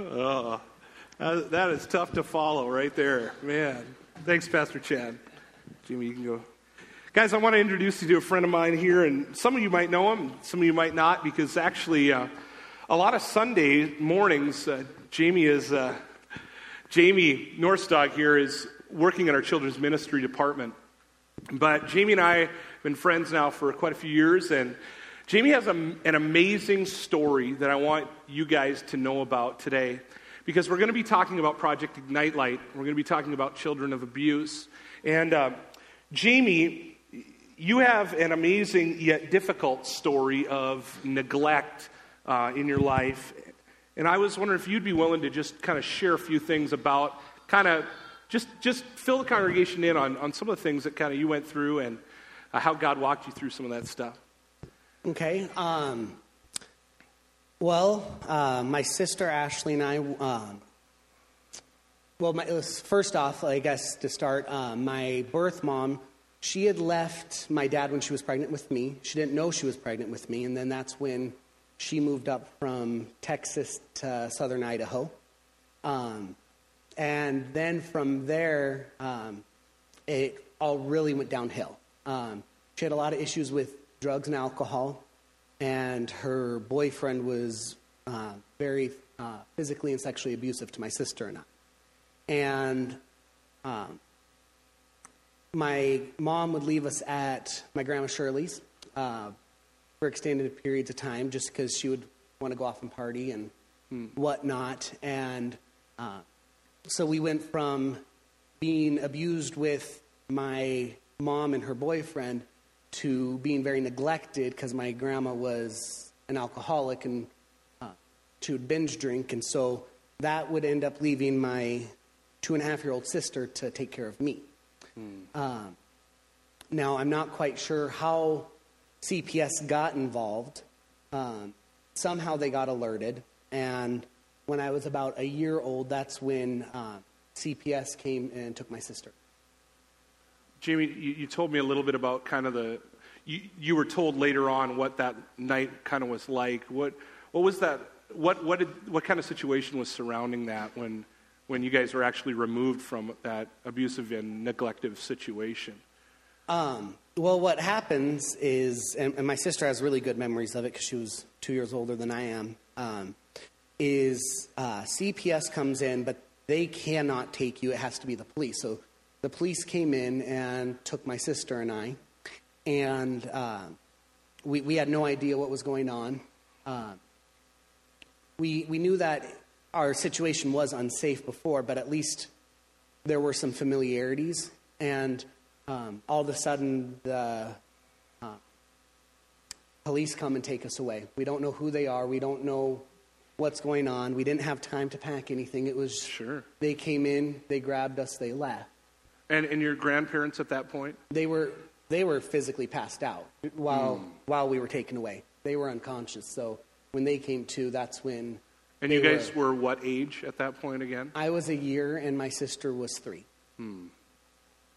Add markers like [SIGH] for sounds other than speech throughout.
Oh, that is tough to follow right there, man. Thanks, Pastor Chad. Jimmy, you can go. Guys, I want to introduce you to a friend of mine here, and some of you might know him, some of you might not, because actually, uh, a lot of Sunday mornings, uh, Jamie is uh, Jamie Norstog here is working in our children's ministry department. But Jamie and I have been friends now for quite a few years, and Jamie has a, an amazing story that I want you guys to know about today because we're going to be talking about Project Ignite Light. We're going to be talking about children of abuse. And uh, Jamie, you have an amazing yet difficult story of neglect uh, in your life. And I was wondering if you'd be willing to just kind of share a few things about kind of just, just fill the congregation in on, on some of the things that kind of you went through and uh, how God walked you through some of that stuff. Okay. Um, well, uh, my sister Ashley and I, um, well, my, was, first off, I guess to start, uh, my birth mom, she had left my dad when she was pregnant with me. She didn't know she was pregnant with me, and then that's when she moved up from Texas to southern Idaho. Um, and then from there, um, it all really went downhill. Um, she had a lot of issues with drugs and alcohol, and her boyfriend was uh, very uh, physically and sexually abusive to my sister and I. And um, my mom would leave us at my grandma Shirley's uh, for extended periods of time just because she would want to go off and party and hmm. whatnot. And uh, so we went from being abused with my mom and her boyfriend to being very neglected because my grandma was an alcoholic and uh, she would binge drink. And so that would end up leaving my two and a half year old sister to take care of me. Mm. now, I'm not quite sure how CPS got involved. Um, somehow they got alerted. And when I was about a year old, that's when uh, CPS came and took my sister. Jamie, you, you, told me a little bit about kind of the. You, you were told later on what that night kind of was like. What what was that? What what did what kind of situation was surrounding that when when you guys were actually removed from that abusive and neglective situation? Um, well, what happens is, and, and, my sister has really good memories of it because she was two years older than I am. Um, is uh, CPS comes in, but they cannot take you. It has to be the police. So the police came in and took my sister and I, and uh, we, we had no idea what was going on. Uh, we, we knew that our situation was unsafe before, but at least there were some familiarities. And um, all of a sudden, the uh, police come and take us away. We don't know who they are. We don't know what's going on. We didn't have time to pack anything. It was sure they came in, they grabbed us, they left. And, and your grandparents at that point? They were, they were physically passed out while, mm. while we were taken away. They were unconscious. So when they came to, that's when. And you guys were, were, what age at that point again? I was a year, and my sister was three. Hmm.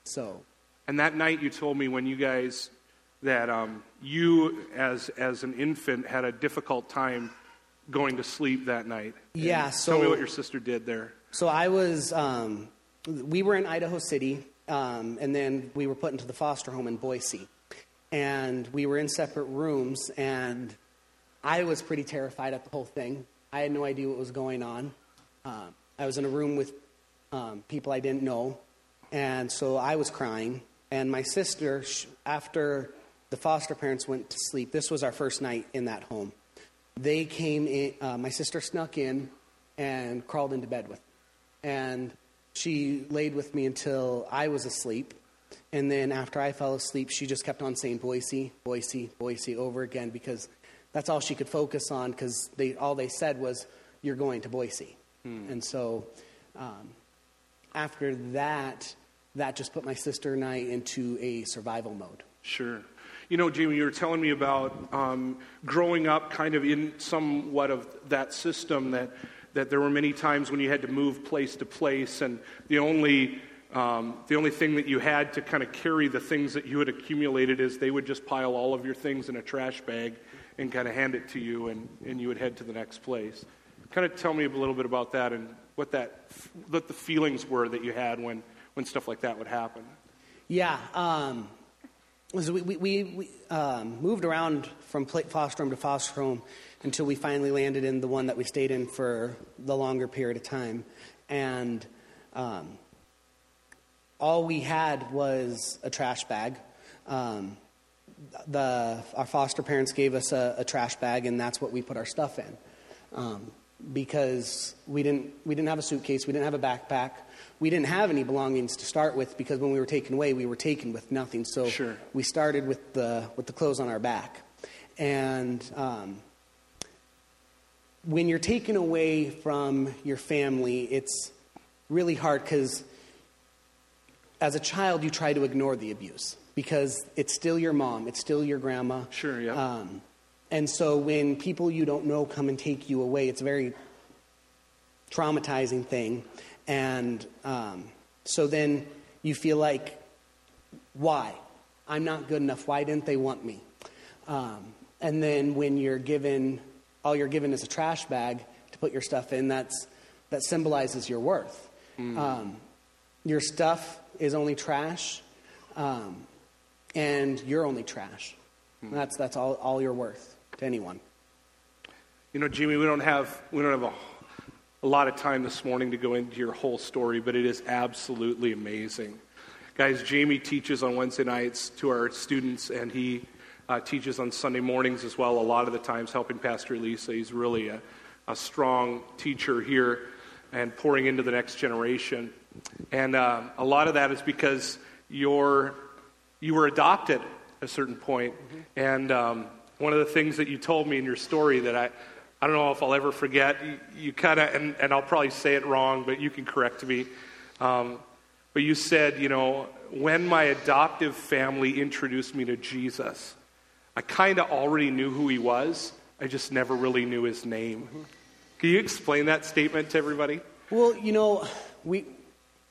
So. And that night, you told me when you guys that um, you, as as an infant, had a difficult time going to sleep that night. Yeah. So tell me what your sister did there. So I was um, we were in Idaho City, um, and then we were put into the foster home in Boise. And we were in separate rooms, and I was pretty terrified at the whole thing. I had no idea what was going on. Uh, I was in a room with um, people I didn't know, and so I was crying. And my sister, after the foster parents went to sleep, this was our first night in that home. They came in, uh, my sister snuck in and crawled into bed with me. And she laid with me until I was asleep. And then after I fell asleep, she just kept on saying Boise, Boise, Boise over again because that's all she could focus on because they, all they said was, You're going to Boise. Hmm. And so um, after that, that just put my sister and I into a survival mode. Sure. You know, Jamie, you were telling me about um, growing up kind of in somewhat of that system that that there were many times when you had to move place to place, and the only um, the only thing that you had to kind of carry the things that you had accumulated is they would just pile all of your things in a trash bag and kind of hand it to you, and, and you would head to the next place. Kind of tell me a little bit about that and what that, what the feelings were that you had when, when stuff like that would happen. Yeah. Um, so we, we, we um, moved around from foster home to foster home until we finally landed in the one that we stayed in for the longer period of time. And um, all we had was a trash bag. Um, the, our foster parents gave us a, a, trash bag, and that's what we put our stuff in. Um, because we didn't, we didn't have a suitcase, we didn't have a backpack, we didn't have any belongings to start with because when we were taken away, we were taken with nothing. So sure. we started with the, with the clothes on our back. And um, when you're taken away from your family, it's really hard because as a child, you try to ignore the abuse because it's still your mom, it's still your grandma. Sure, yeah. Um, and so when people you don't know come and take you away, it's a very traumatizing thing. And um, so then you feel like, why? I'm not good enough. Why didn't they want me? Um, and then when you're given, all you're given is a trash bag to put your stuff in, that's, that symbolizes your worth. Mm. Um, your stuff is only trash, um, and you're only trash. Mm. That's, that's all, all you're worth to anyone. You know, Jimmy, we don't have, we don't have a, a lot of time this morning to go into your whole story, but it is absolutely amazing. Guys, Jamie teaches on Wednesday nights to our students, and he uh, teaches on Sunday mornings as well, a lot of the times helping Pastor Lisa. He's really a, a strong teacher here and pouring into the next generation. And uh, a lot of that is because you're, you were adopted at a certain point. Mm-hmm. And um, one of the things that you told me in your story that I, I don't know if I'll ever forget, you, you kind of, and, and I'll probably say it wrong, but you can correct me. Um, but you said, you know, when my adoptive family introduced me to Jesus, I kind of already knew who he was. I just never really knew his name. Can you explain that statement to everybody? Well, you know, we,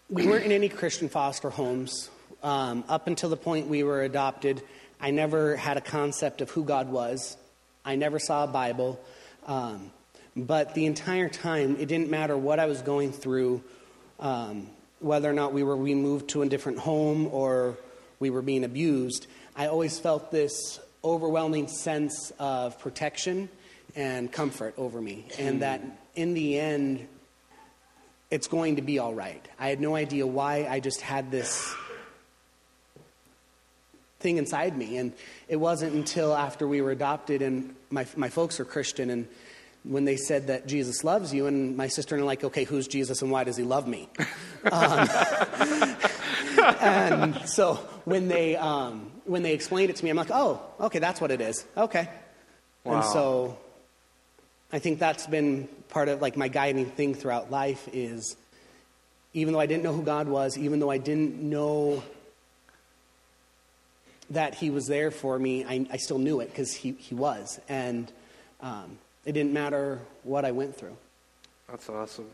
we weren't in any Christian foster homes. Um, up until the point we were adopted, I never had a concept of who God was. I never saw a Bible. Um, but the entire time, it didn't matter what I was going through, um, whether or not we were we moved to a different home or we were being abused. I always felt this overwhelming sense of protection and comfort over me, and that in the end, it's going to be all right. I had no idea why, I just had this thing inside me. And it wasn't until after we were adopted and my, my folks are Christian and when they said that Jesus loves you, and my sister and I like, okay, who's Jesus and why does he love me? [LAUGHS] um, [LAUGHS] and so when they um, when they explained it to me, I'm like, oh, okay, that's what it is. Okay. Wow. And so I think that's been part of like my guiding thing throughout life is even though I didn't know who God was, even though I didn't know that He was there for me, I, I still knew it because he, he was. And um, it didn't matter what I went through. That's awesome.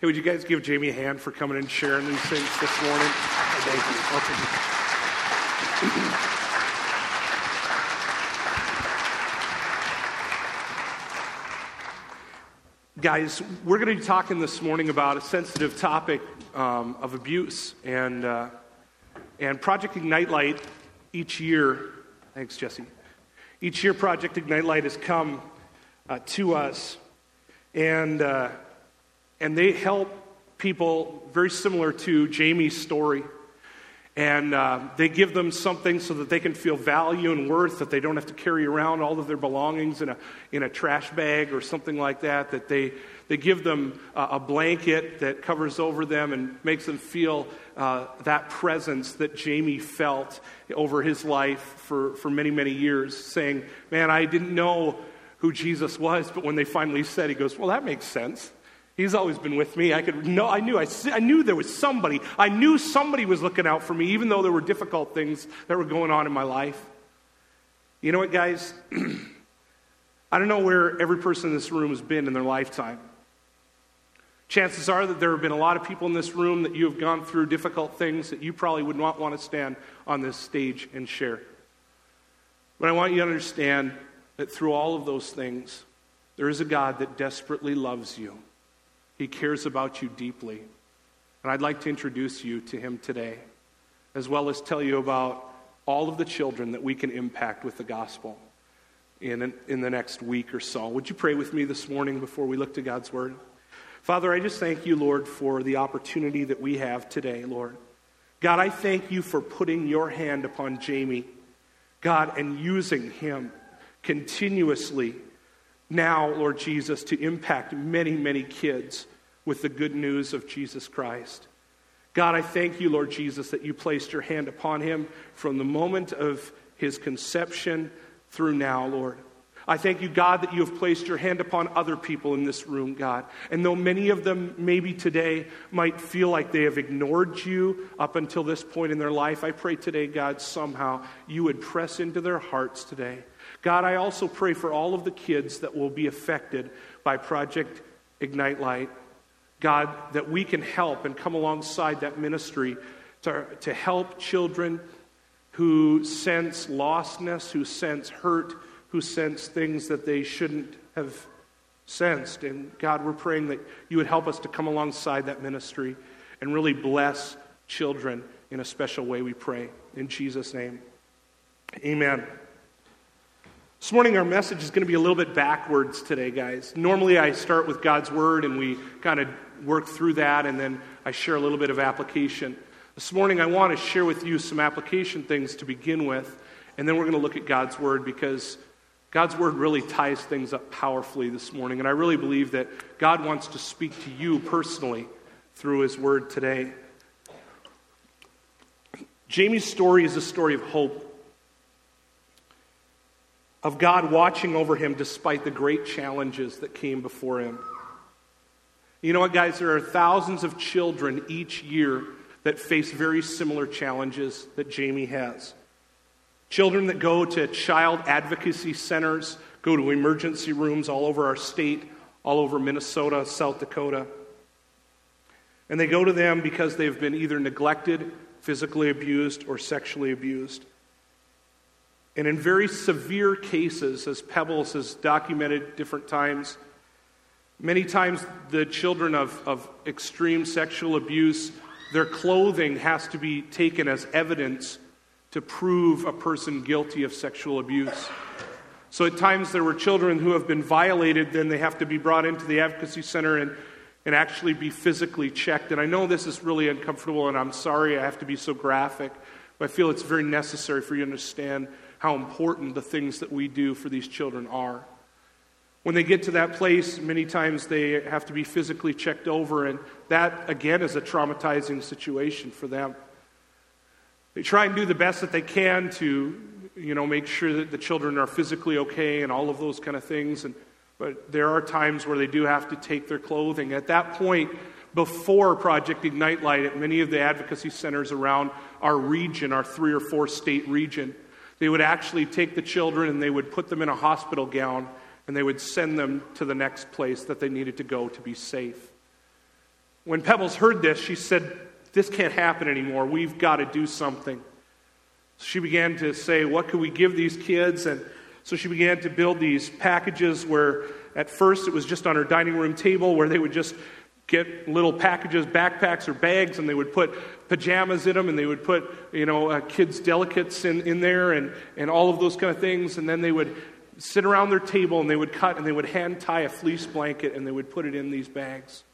Hey, would you guys give Jamie a hand for coming and sharing these things this morning? Thank you. Guys, we're going to be talking this morning about a sensitive topic um, of abuse. And, uh, and Project Ignite Light each year, thanks, Jesse. Each year, Project Ignite Light has come uh, to us, and, uh, and they help people very similar to Jamie's story and uh, they give them something so that they can feel value and worth that they don't have to carry around all of their belongings in a, in a trash bag or something like that that they, they give them uh, a blanket that covers over them and makes them feel uh, that presence that jamie felt over his life for, for many many years saying man i didn't know who jesus was but when they finally said he goes well that makes sense He's always been with me. I could know, I knew, I, I knew there was somebody. I knew somebody was looking out for me, even though there were difficult things that were going on in my life. You know what, guys? [CLEARS THROAT] I don't know where every person in this room has been in their lifetime. Chances are that there have been a lot of people in this room that you have gone through difficult things that you probably would not want to stand on this stage and share. But I want you to understand that through all of those things, There is a God that desperately loves you, He cares about you deeply. And I'd like to introduce you to Him today, as well as tell you about all of the children that we can impact with the gospel in, in the next week or so. Would you pray with me this morning before we look to God's Word? Father, I just thank you, Lord, for the opportunity that we have today, Lord. God, I thank you for putting your hand upon Jamie, God, and using him continuously now, Lord Jesus, to impact many, many kids with the good news of Jesus Christ. God, I thank you, Lord Jesus, that you placed your hand upon him from the moment of his conception through now, Lord. I thank you, God, that you have placed your hand upon other people in this room, God. And though many of them maybe today might feel like they have ignored you up until this point in their life, I pray today, God, somehow you would press into their hearts today. God, I also pray for all of the kids that will be affected by Project Ignite Light. God, that we can help and come alongside that ministry to, to help children who sense lostness, who sense hurt who sense things that they shouldn't have sensed. And God, we're praying that you would help us to come alongside that ministry and really bless children in a special way, we pray. In Jesus' name. Amen. This morning, our message is going to be a little bit backwards today, guys. Normally, I start with God's Word and we kind of work through that, and then I share a little bit of application. This morning, I want to share with you some application things to begin with, and then we're going to look at God's Word because God's word really ties things up powerfully this morning, and I really believe that God wants to speak to you personally through his word today. Jamie's story is a story of hope, of God watching over him despite the great challenges that came before him. You know what, guys? There are thousands of children each year that face very similar challenges that Jamie has. Children that go to child advocacy centers, go to emergency rooms all over our state, all over Minnesota, South Dakota. And they go to them because they've been either neglected, physically abused, or sexually abused. And in very severe cases, as Pebbles has documented different times, many times the children of, of extreme sexual abuse, their clothing has to be taken as evidence to prove a person guilty of sexual abuse. So at times there were children who have been violated, then they have to be brought into the advocacy center and, and actually be physically checked. And I know this is really uncomfortable, and I'm sorry I have to be so graphic, but I feel it's very necessary for you to understand how important the things that we do for these children are. When they get to that place, many times they have to be physically checked over, and that, again, is a traumatizing situation for them. They try and do the best that they can to, you know, make sure that the children are physically okay and all of those kind of things. And, but there are times where they do have to take their clothing. At that point, before Project Ignite Light at many of the advocacy centers around our region, our three or four state region, they would actually take the children and they would put them in a hospital gown and they would send them to the next place that they needed to go to be safe. When Pebbles heard this, she said, this can't happen anymore. We've got to do something. So she began to say, What could we give these kids? And so she began to build these packages where at first it was just on her dining room table where they would just get little packages, backpacks or bags, and they would put pajamas in them, and they would put, you know, uh, kids' delicates in, in there and, and all of those kind of things. And then they would sit around their table and they would cut and they would hand tie a fleece blanket and they would put it in these bags.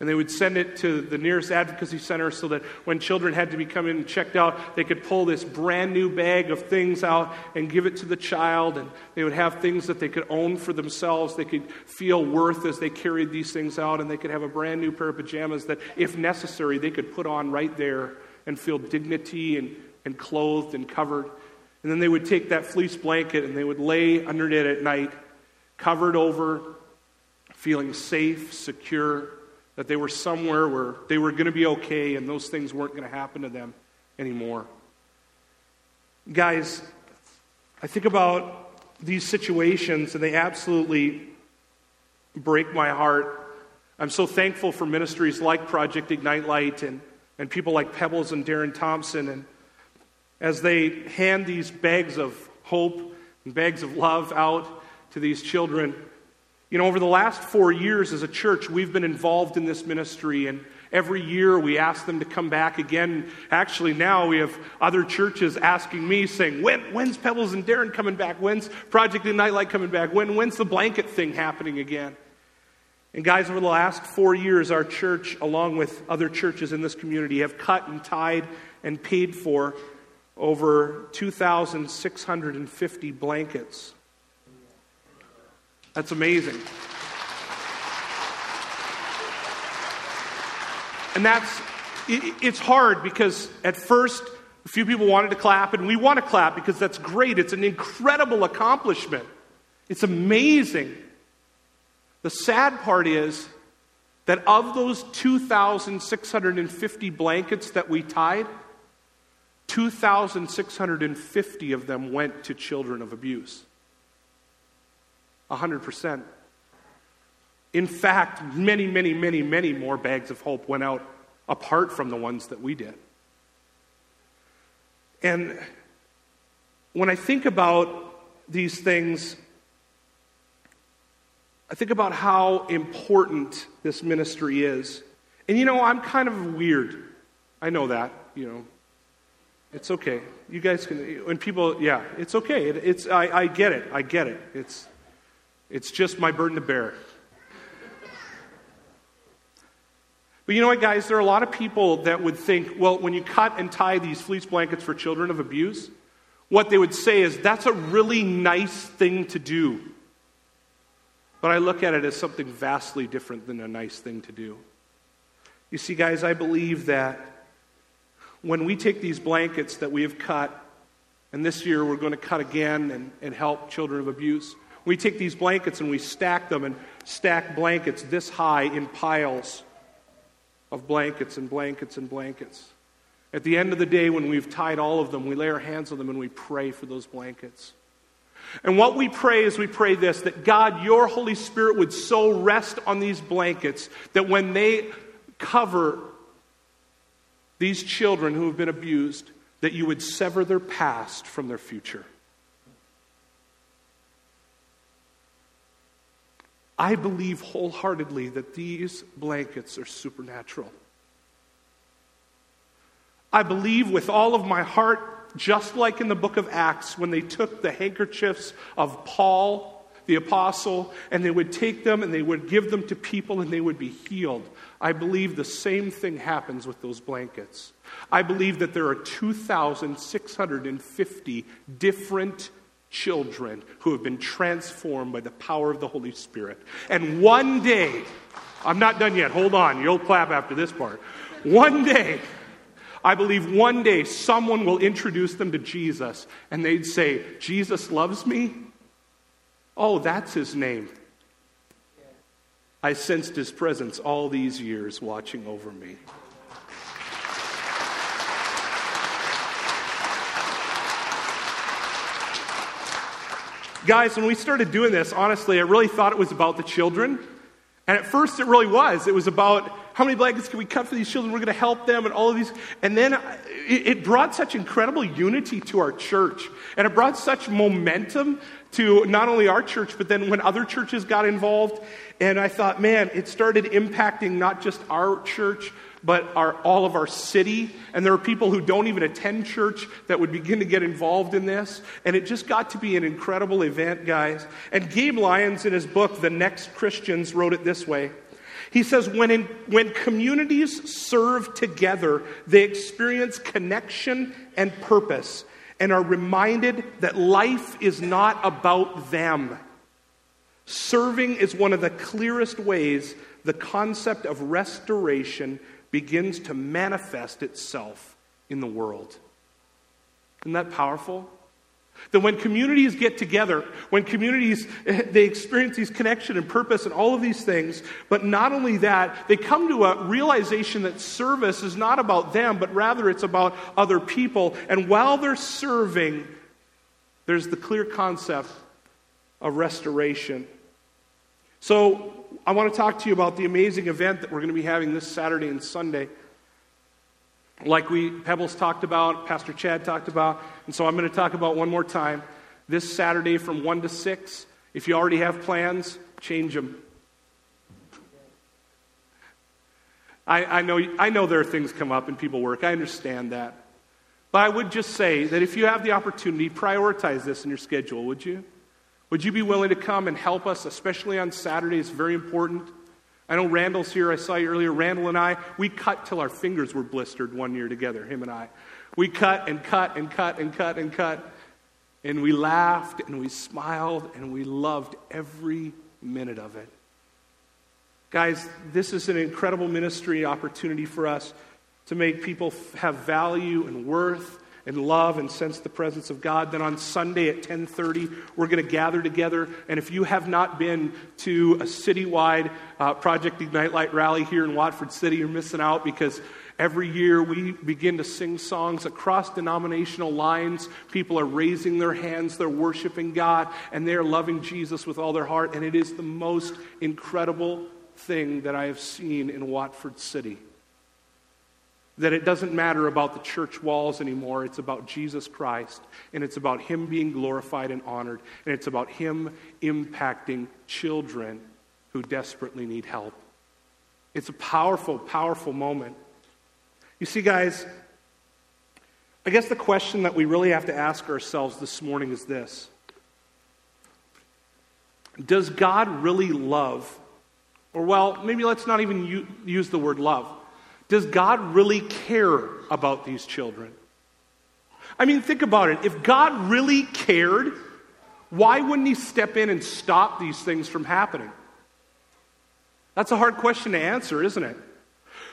And they would send it to the nearest advocacy center so that when children had to be coming and checked out, they could pull this brand new bag of things out and give it to the child. And they would have things that they could own for themselves. They could feel worth as they carried these things out. And they could have a brand new pair of pajamas that, if necessary, they could put on right there and feel dignity and, and clothed and covered. And then they would take that fleece blanket and they would lay under it at night, covered over, feeling safe, secure that they were somewhere where they were going to be okay and those things weren't going to happen to them anymore. Guys, I think about these situations and they absolutely break my heart. I'm so thankful for ministries like Project Ignite Light and, and people like Pebbles and Darren Thompson. And as they hand these bags of hope and bags of love out to these children, You know, over the last four years as a church, we've been involved in this ministry, and every year we ask them to come back again. Actually, now we have other churches asking me, saying, when, When's Pebbles and Darren coming back? When's Project Ignite Light coming back? When, when's the blanket thing happening again? And, guys, over the last four years, our church, along with other churches in this community, have cut and tied and paid for over 2,650 blankets. That's amazing. And that's, it, it's hard because at first, a few people wanted to clap, and we want to clap because that's great. It's an incredible accomplishment. It's amazing. The sad part is that of those 2,650 blankets that we tied, 2,650 of them went to children of abuse. 100%. In fact, many, many, many, many more bags of hope went out apart from the ones that we did. And when I think about these things, I think about how important this ministry is. And you know, I'm kind of weird. I know that, you know. It's okay. You guys can, when people, yeah, it's okay. It, it's, I, I get it. I get it. It's, it's just my burden to bear. But you know what, guys? There are a lot of people that would think, well, when you cut and tie these fleece blankets for children of abuse, what they would say is that's a really nice thing to do. But I look at it as something vastly different than a nice thing to do. You see, guys, I believe that when we take these blankets that we have cut, and this year we're going to cut again and, and help children of abuse, we take these blankets and we stack them and stack blankets this high in piles of blankets and blankets and blankets. At the end of the day, when we've tied all of them, we lay our hands on them and we pray for those blankets. And what we pray is we pray this that God, your Holy Spirit would so rest on these blankets that when they cover these children who have been abused, that you would sever their past from their future. I believe wholeheartedly that these blankets are supernatural. I believe with all of my heart just like in the book of Acts, when they took the handkerchiefs of Paul, the apostle, and they would take them and they would give them to people and they would be healed. I believe the same thing happens with those blankets. I believe that there are 2,650 different children who have been transformed by the power of the Holy Spirit. And one day, I'm not done yet, hold on, you'll clap after this part. One day, I believe one day someone will introduce them to Jesus and they'd say, Jesus loves me? Oh, that's his name. I sensed his presence all these years watching over me. Guys, when we started doing this, honestly, I really thought it was about the children. And at first, it really was. It was about how many blankets can we cut for these children? We're going to help them and all of these. And then uh, it, brought such incredible unity to our church. And it brought such momentum to not only our church, but then when other churches got involved. And I thought, man, it started impacting not just our church, but our, all of our city. And there are people who don't even attend church that would begin to get involved in this. And it just got to be an incredible event, guys. And Gabe Lyons, in his book, The Next Christians, wrote it this way. He says, when, in, when communities serve together, they experience connection and purpose and are reminded that life is not about them. Serving is one of the clearest ways the concept of restoration begins to manifest itself in the world. Isn't that powerful? That when communities get together, when communities, [LAUGHS] they experience these connection and purpose and all of these things, but not only that, they come to a realization that service is not about them, but rather it's about other people. And while they're serving, there's the clear concept of restoration. So I want to talk to you about the amazing event that we're going to be having this Saturday and Sunday. Like we, Pebbles talked about, Pastor Chad talked about, and so I'm going to talk about one more time. This Saturday from 1 to 6, if you already have plans, change them. I, I, know, I know there are things come up and people work. I understand that. But I would just say that if you have the opportunity, prioritize this in your schedule, would you? Would you be willing to come and help us, especially on Saturday? It's very important. I know Randall's here. I saw you earlier. Randall and I, we cut till our fingers were blistered one year together, him and I. We cut and cut and cut and cut and cut. And we laughed and we smiled and we loved every minute of it. Guys, this is an incredible ministry opportunity for us to make people have value and worth and love and sense the presence of God. Then on Sunday at 10:30, we're going to gather together. And if you have not been to a citywide uh, Project Ignite Light rally here in Watford City, you're missing out because every year we begin to sing songs across denominational lines. People are raising their hands, they're worshiping God, and they're loving Jesus with all their heart. And it is the most incredible thing that I have seen in Watford City that it doesn't matter about the church walls anymore. It's about Jesus Christ, and it's about Him being glorified and honored, and it's about Him impacting children who desperately need help. It's a powerful, powerful moment. You see, guys, I guess the question that we really have to ask ourselves this morning is this Does God really love? Or, well, maybe let's not even use the word love. Does God really care about these children? I mean, think about it. If God really cared, why wouldn't He step in and stop these things from happening? That's a hard question to answer, isn't it?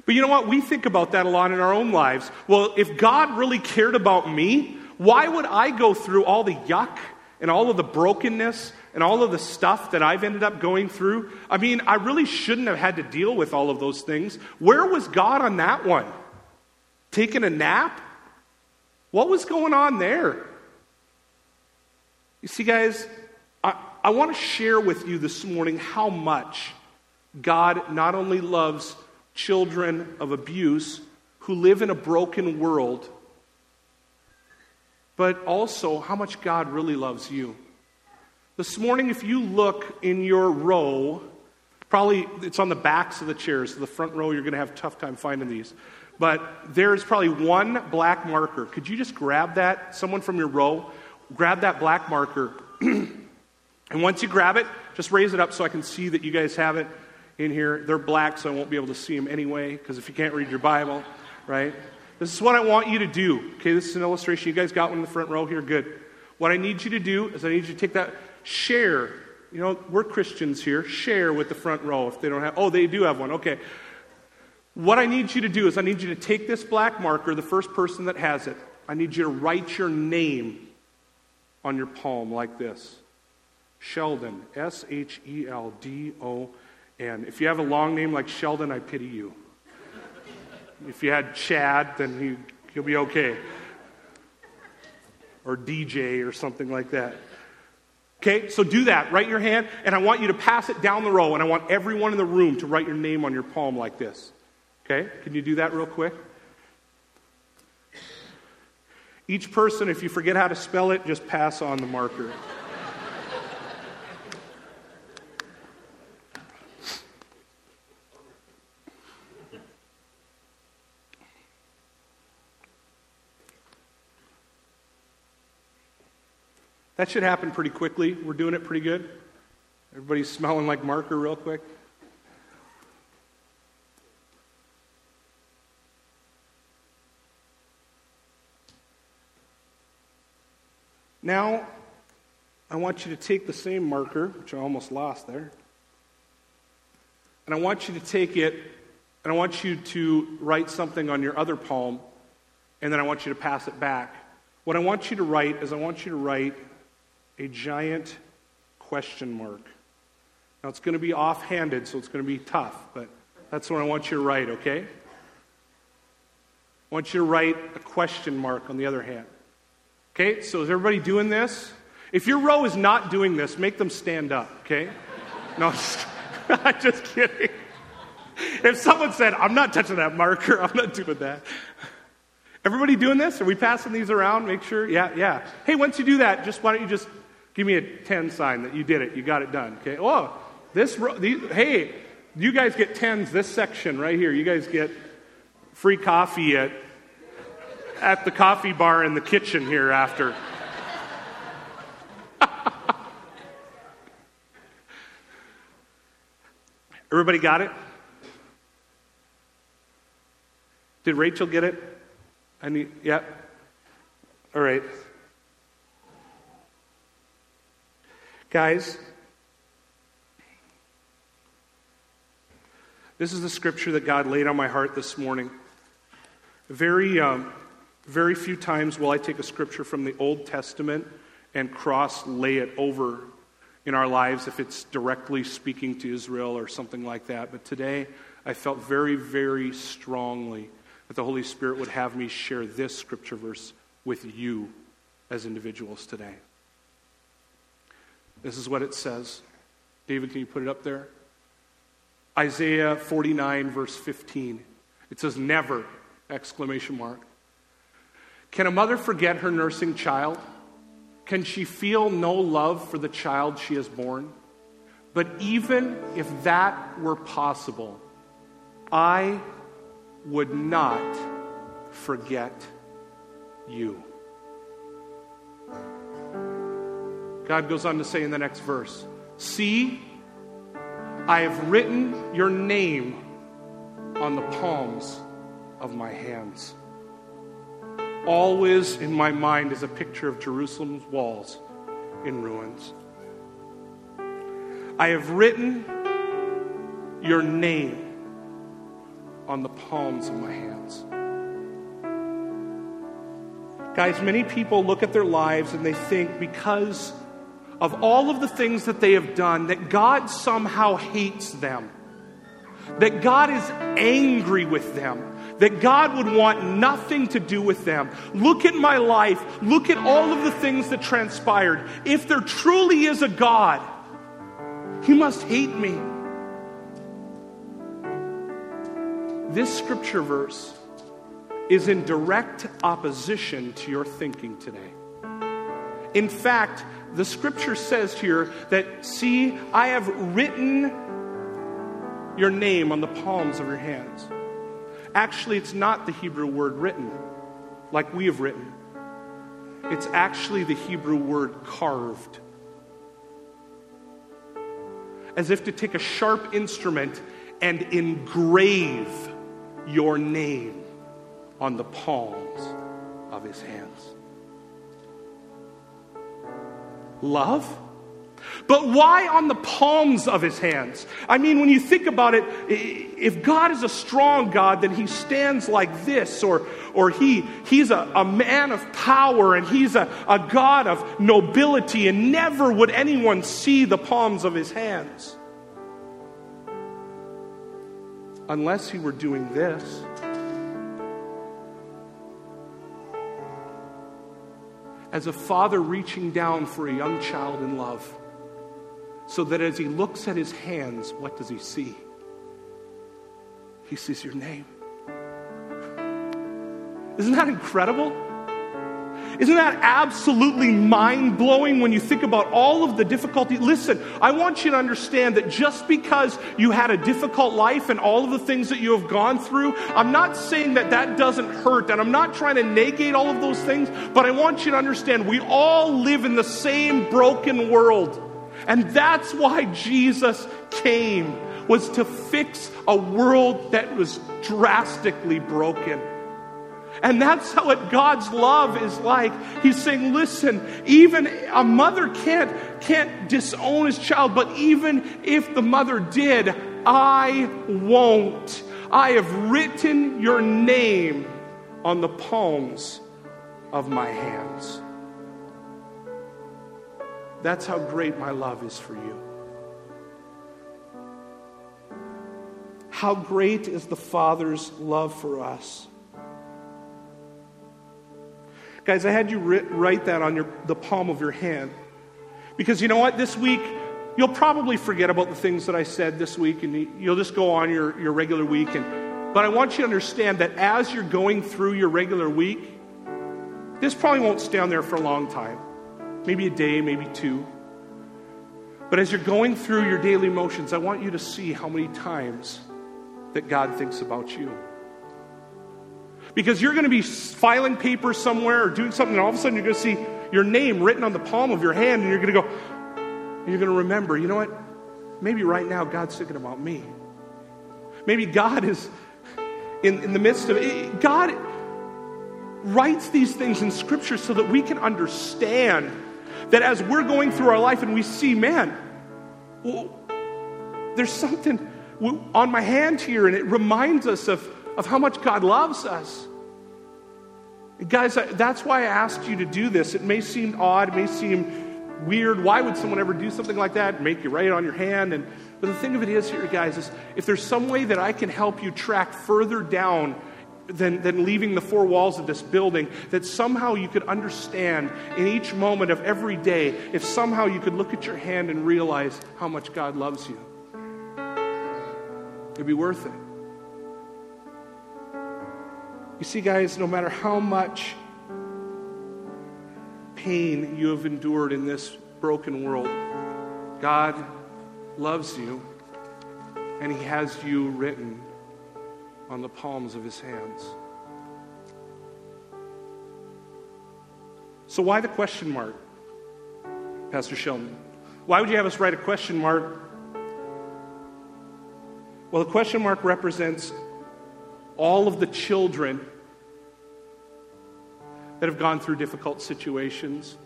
But you know what? We think about that a lot in our own lives. Well, if God really cared about me, why would I go through all the yuck and all of the brokenness and all of the stuff that I've ended up going through. I mean, I really shouldn't have had to deal with all of those things. Where was God on that one? Taking a nap? What was going on there? You see, guys, I, I want to share with you this morning how much God not only loves children of abuse who live in a broken world, but also how much God really loves you. This morning, if you look in your row, probably it's on the backs of the chairs. So the front row, you're going to have a tough time finding these. But there's probably one black marker. Could you just grab that? Someone from your row, grab that black marker. [CLEARS THROAT] and once you grab it, just raise it up so I can see that you guys have it in here. They're black, so I won't be able to see them anyway, because if you can't read your Bible, right? This is what I want you to do. Okay, this is an illustration. You guys got one in the front row here? Good. What I need you to do is I need you to take that share. You know, we're Christians here. Share with the front row if they don't have. Oh, they do have one. Okay. What I need you to do is I need you to take this black marker, the first person that has it. I need you to write your name on your palm like this Sheldon, S H E L D O N. If you have a long name like Sheldon, I pity you. If you had Chad, then he, he'll be okay. Or DJ or something like that. Okay, so do that. Write your hand, and I want you to pass it down the row, and I want everyone in the room to write your name on your palm like this. Okay, can you do that real quick? Each person, if you forget how to spell it, just pass on the marker. That should happen pretty quickly. We're doing it pretty good. Everybody's smelling like marker real quick. Now, I want you to take the same marker, which I almost lost there, and I want you to take it and I want you to write something on your other palm, and then I want you to pass it back. What I want you to write is I want you to write a giant question mark. Now, it's going to be offhanded, so it's going to be tough, but that's what I want you to write, okay? I want you to write a question mark on the other hand. Okay, so is everybody doing this? If your row is not doing this, make them stand up, okay? No, I'm just [LAUGHS] kidding. If someone said, I'm not touching that marker, I'm not doing that. Everybody doing this? Are we passing these around? Make sure? Yeah, yeah. Hey, once you do that, just why don't you just Give me a 10 sign that you did it. You got it done. Okay. Oh, This, hey, you guys get tens this section right here. You guys get free coffee at, at the coffee bar in the kitchen here after. [LAUGHS] Everybody got it? Did Rachel get it? I need, yeah. All right. Guys, this is the scripture that God laid on my heart this morning. Very, um, very few times will I take a scripture from the Old Testament and cross lay it over in our lives if it's directly speaking to Israel or something like that. But today, I felt very, very strongly that the Holy Spirit would have me share this scripture verse with you as individuals today. This is what it says. David, can you put it up there? Isaiah 49, verse 15. It says, Never! Exclamation mark. Can a mother forget her nursing child? Can she feel no love for the child she has born? But even if that were possible, I would not forget you. God goes on to say in the next verse See, I have written your name on the palms of my hands. Always in my mind is a picture of Jerusalem's walls in ruins. I have written your name on the palms of my hands. Guys, many people look at their lives and they think because of all of the things that they have done, that God somehow hates them, that God is angry with them, that God would want nothing to do with them. Look at my life, look at all of the things that transpired. If there truly is a God, He must hate me. This scripture verse is in direct opposition to your thinking today. In fact, the scripture says here that, see, I have written your name on the palms of your hands. Actually, it's not the Hebrew word written, like we have written. It's actually the Hebrew word carved. As if to take a sharp instrument and engrave your name on the palms of his hands. Love? But why on the palms of his hands? I mean, when you think about it, if God is a strong God, then he stands like this, or, or he, he's a, a man of power and he's a, a God of nobility, and never would anyone see the palms of his hands. Unless he were doing this. As a father reaching down for a young child in love, so that as he looks at his hands, what does he see? He sees your name. Isn't that incredible? Isn't that absolutely mind blowing when you think about all of the difficulty? Listen, I want you to understand that just because you had a difficult life and all of the things that you have gone through, I'm not saying that that doesn't hurt, and I'm not trying to negate all of those things, but I want you to understand we all live in the same broken world. And that's why Jesus came was to fix a world that was drastically broken. And that's how what God's love is like. He's saying, listen, even a mother can't, can't disown his child, but even if the mother did, I won't. I have written your name on the palms of my hands. That's how great my love is for you. How great is the Father's love for us. Guys, I had you write that on your, the palm of your hand. Because you know what? This week, you'll probably forget about the things that I said this week, and you'll just go on your, your regular week. And, but I want you to understand that as you're going through your regular week, this probably won't stay on there for a long time maybe a day, maybe two. But as you're going through your daily motions, I want you to see how many times that God thinks about you. Because you're going to be filing papers somewhere or doing something, and all of a sudden you're going to see your name written on the palm of your hand, and you're going to go, you're going to remember, you know what? Maybe right now God's thinking about me. Maybe God is in, in the midst of it. God writes these things in Scripture so that we can understand that as we're going through our life and we see, man, well, there's something on my hand here, and it reminds us of, of how much God loves us. Guys, that's why I asked you to do this. It may seem odd, it may seem weird. Why would someone ever do something like that? Make you write it on your hand. And, but the thing of it is, here, guys, is if there's some way that I can help you track further down than, than leaving the four walls of this building, that somehow you could understand in each moment of every day, if somehow you could look at your hand and realize how much God loves you. It'd be worth it. You see, guys, no matter how much pain you have endured in this broken world, God loves you and He has you written on the palms of His hands. So, why the question mark, Pastor Sheldon? Why would you have us write a question mark? Well, the question mark represents all of the children that have gone through difficult situations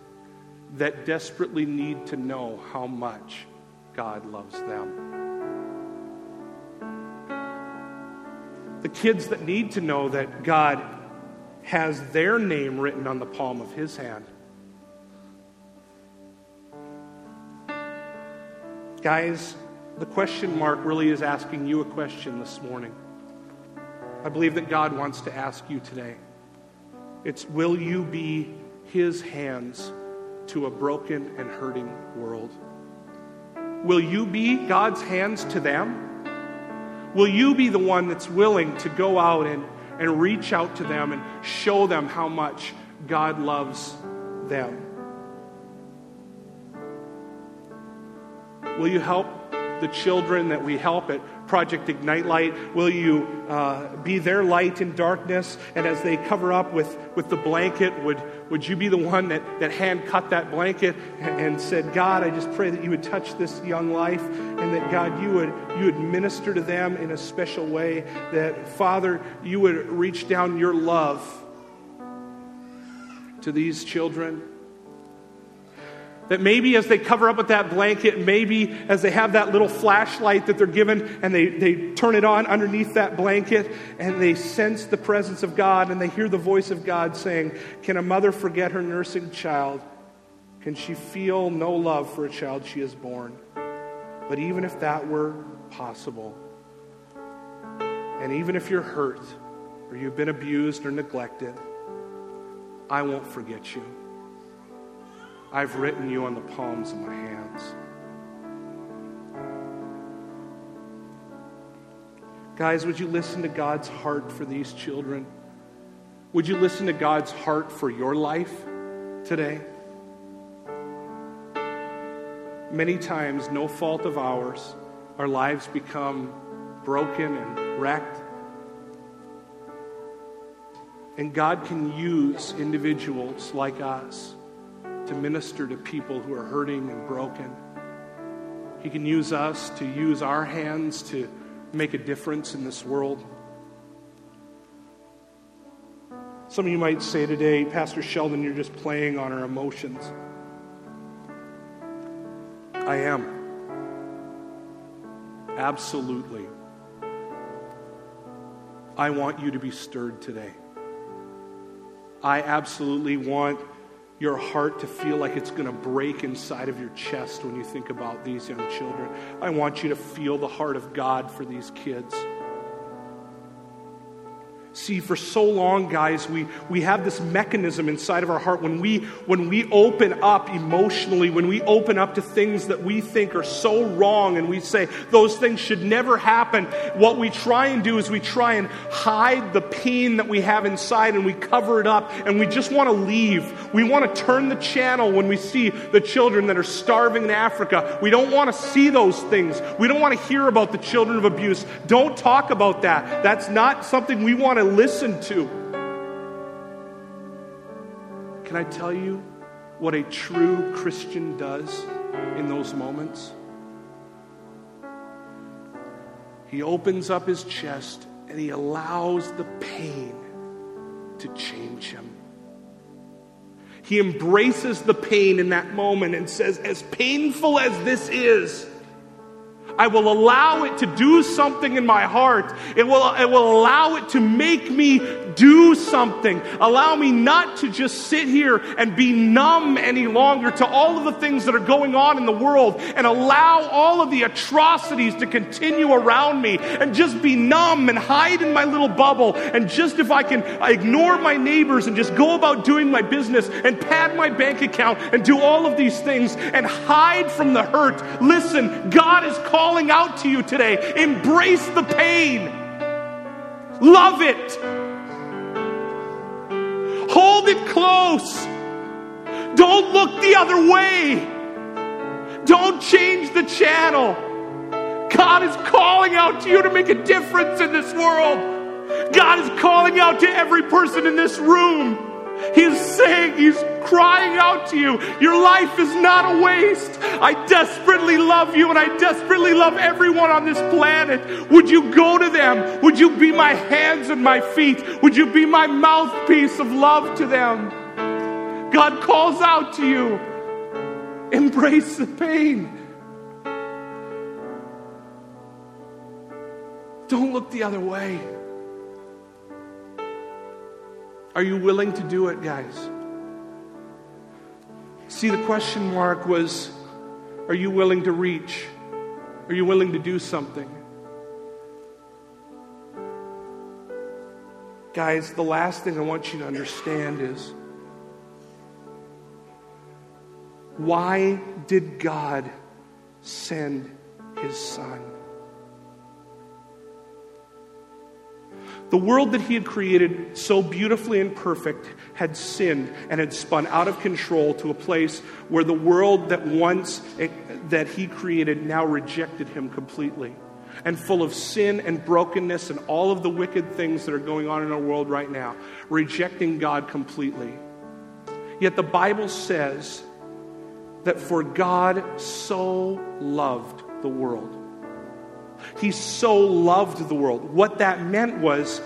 that desperately need to know how much God loves them. The kids that need to know that God has their name written on the palm of his hand. Guys, the question mark really is asking you a question this morning. I believe that God wants to ask you today. It's will you be his hands to a broken and hurting world? Will you be God's hands to them? Will you be the one that's willing to go out and, and reach out to them and show them how much God loves them? Will you help the children that we help at Project Ignite Light? Will you uh, be their light in darkness? And as they cover up with, with the blanket, would, would you be the one that, that hand cut that blanket and, and said, God, I just pray that you would touch this young life and that, God, you would, you would minister to them in a special way. That, Father, you would reach down your love to these children that maybe as they cover up with that blanket, maybe as they have that little flashlight that they're given and they, they turn it on underneath that blanket and they sense the presence of God and they hear the voice of God saying, Can a mother forget her nursing child? Can she feel no love for a child she has born? But even if that were possible, and even if you're hurt or you've been abused or neglected, I won't forget you. I've written you on the palms of my hands. Guys, would you listen to God's heart for these children? Would you listen to God's heart for your life today? Many times, no fault of ours, our lives become broken and wrecked. And God can use individuals like us to minister to people who are hurting and broken. He can use us to use our hands to make a difference in this world. Some of you might say today, Pastor Sheldon, you're just playing on our emotions. I am. Absolutely. I want you to be stirred today. I absolutely want your heart to feel like it's going to break inside of your chest when you think about these young children. I want you to feel the heart of God for these kids. See, for so long, guys, we, we have this mechanism inside of our heart when we, when we open up emotionally, when we open up to things that we think are so wrong and we say those things should never happen, what we try and do is we try and hide the pain that we have inside and we cover it up and we just want to leave. We want to turn the channel when we see the children that are starving in Africa. We don't want to see those things. We don't want to hear about the children of abuse. Don't talk about that. That's not something we want to listen to. Can I tell you what a true Christian does in those moments? He opens up his chest and he allows the pain to change him. He embraces the pain in that moment and says, As painful as this is, I will allow it to do something in my heart. It will, it will allow it to make me do something. Allow me not to just sit here and be numb any longer to all of the things that are going on in the world and allow all of the atrocities to continue around me and just be numb and hide in my little bubble. And just if I can ignore my neighbors and just go about doing my business and pad my bank account and do all of these things and hide from the hurt. Listen, God is calling out to you today. Embrace the pain. Love it. Hold it close. Don't look the other way. Don't change the channel. God is calling out to you to make a difference in this world. God is calling out to every person in this room. He's saying, He's crying out to you. Your life is not a waste. I desperately love you and I desperately love everyone on this planet. Would you go to them? Would you be my hands and my feet? Would you be my mouthpiece of love to them? God calls out to you. Embrace the pain. Don't look the other way. Are you willing to do it, guys? See, the question mark was Are you willing to reach? Are you willing to do something? Guys, the last thing I want you to understand is why did God send his son? The world that he had created so beautifully and perfect had sinned and had spun out of control to a place where the world that once it, that he created now rejected him completely and full of sin and brokenness and all of the wicked things that are going on in our world right now, rejecting God completely. Yet the Bible says that for God so loved the world he so loved the world. What that meant was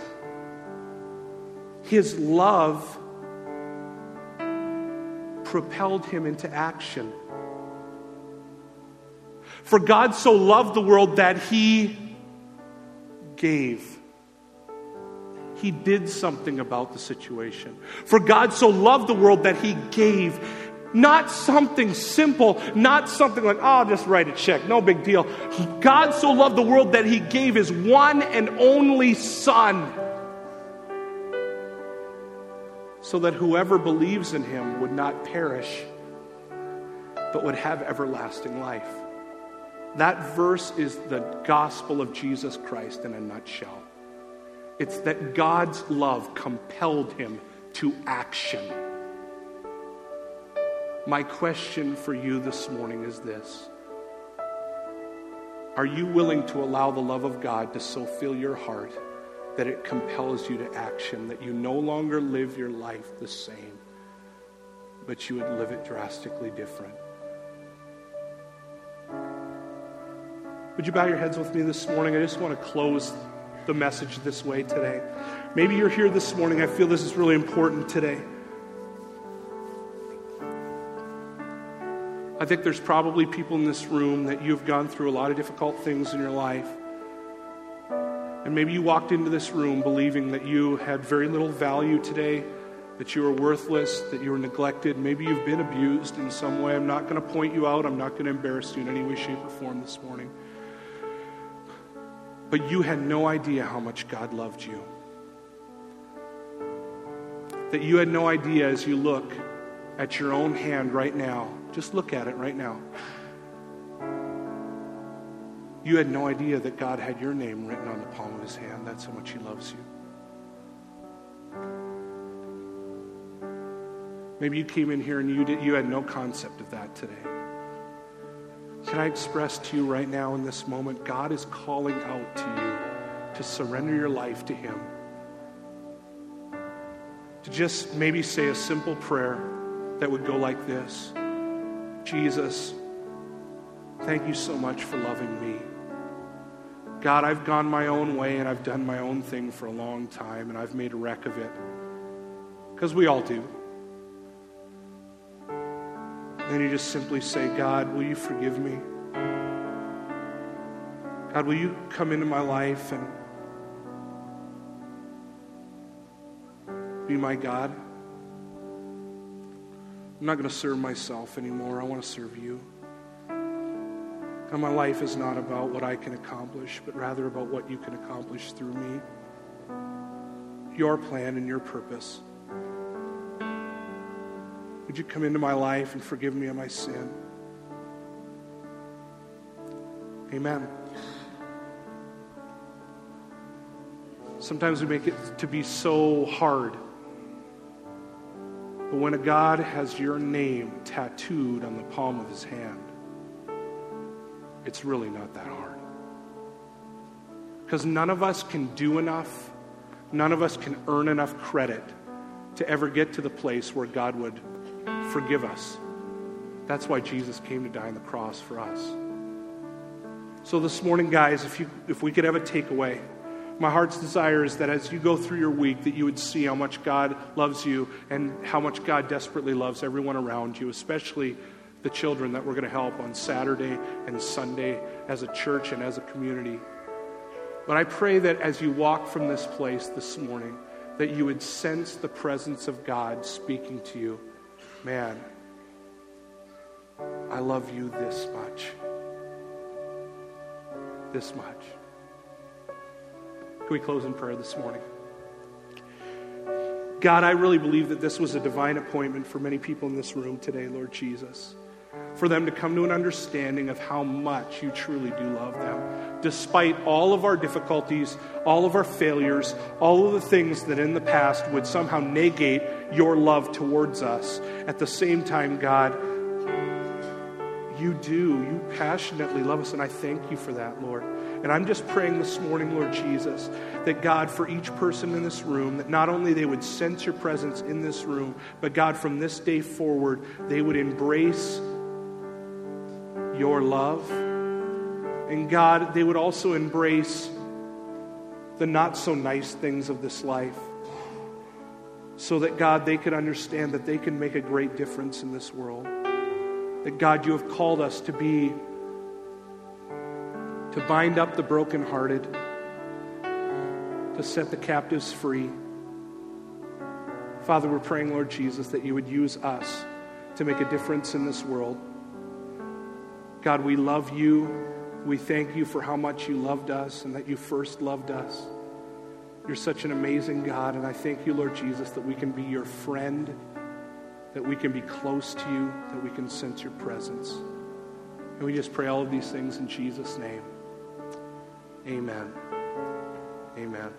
his love propelled him into action. For God so loved the world that he gave. He did something about the situation. For God so loved the world that he gave. Not something simple, not something like, oh, I'll just write a check, no big deal. God so loved the world that he gave his one and only Son so that whoever believes in him would not perish, but would have everlasting life. That verse is the gospel of Jesus Christ in a nutshell. It's that God's love compelled him to action. My question for you this morning is this Are you willing to allow the love of God to so fill your heart that it compels you to action, that you no longer live your life the same, but you would live it drastically different? Would you bow your heads with me this morning? I just want to close the message this way today. Maybe you're here this morning. I feel this is really important today. I think there's probably people in this room that you've gone through a lot of difficult things in your life. And maybe you walked into this room believing that you had very little value today, that you were worthless, that you were neglected. Maybe you've been abused in some way. I'm not going to point you out, I'm not going to embarrass you in any way, shape, or form this morning. But you had no idea how much God loved you. that you had no idea as you look at your own hand right now. Just look at it right now. You had no idea that God had your name written on the palm of his hand. That's how much he loves you. Maybe you came in here and you, did, you had no concept of that today. Can I express to you right now in this moment, God is calling out to you to surrender your life to Him. To just maybe say a simple prayer that would go like this Jesus, thank you so much for loving me. God, I've gone my own way and I've done my own thing for a long time and I've made a wreck of it. Because we all do. Then you just simply say, God, will you forgive me? God, will you come into my life and be my God? I'm not going to serve myself anymore. I want to serve you. And my life is not about what I can accomplish, but rather about what you can accomplish through me. Your plan and your purpose. Would you come into my life and forgive me of my sin? Amen. Sometimes we make it to be so hard. But when a God has your name tattooed on the palm of his hand, it's really not that hard. Because none of us can do enough, none of us can earn enough credit to ever get to the place where God would forgive us. That's why Jesus came to die on the cross for us. So this morning, guys, if, you, if we could have a takeaway, my heart's desire is that as you go through your week, that you would see how much God loves you and how much God desperately loves everyone around you, especially the children that we're going to help on Saturday and Sunday as a church and as a community. But I pray that as you walk from this place this morning, that you would sense the presence of God speaking to you. Man, I love you this much. This much. Can we close in prayer this morning? God, I really believe that this was a divine appointment for many people in this room today, Lord Jesus. For them to come to an understanding of how much you truly do love them. Despite all of our difficulties, all of our failures, all of the things that in the past would somehow negate your love towards us. At the same time, God, you do. You passionately love us, and I thank you for that, Lord. And I'm just praying this morning, Lord Jesus, that God, for each person in this room, that not only they would sense your presence in this room, but God, from this day forward, they would embrace your love. And God, they would also embrace the not so nice things of this life. So that, God, they could understand that they can make a great difference in this world. That, God, you have called us to be, to bind up the brokenhearted, to set the captives free. Father, we're praying, Lord Jesus, that you would use us to make a difference in this world. God, we love you. We thank you for how much you loved us and that you first loved us. You're such an amazing God, and I thank you, Lord Jesus, that we can be your friend, that we can be close to you, that we can sense your presence. And we just pray all of these things in Jesus' name. Amen. Amen.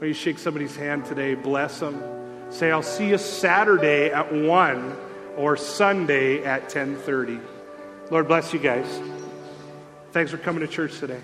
Will you shake somebody's hand today? Bless them. Say, I'll see you Saturday at 1 or Sunday at 1030. Lord bless you guys. Thanks for coming to church today.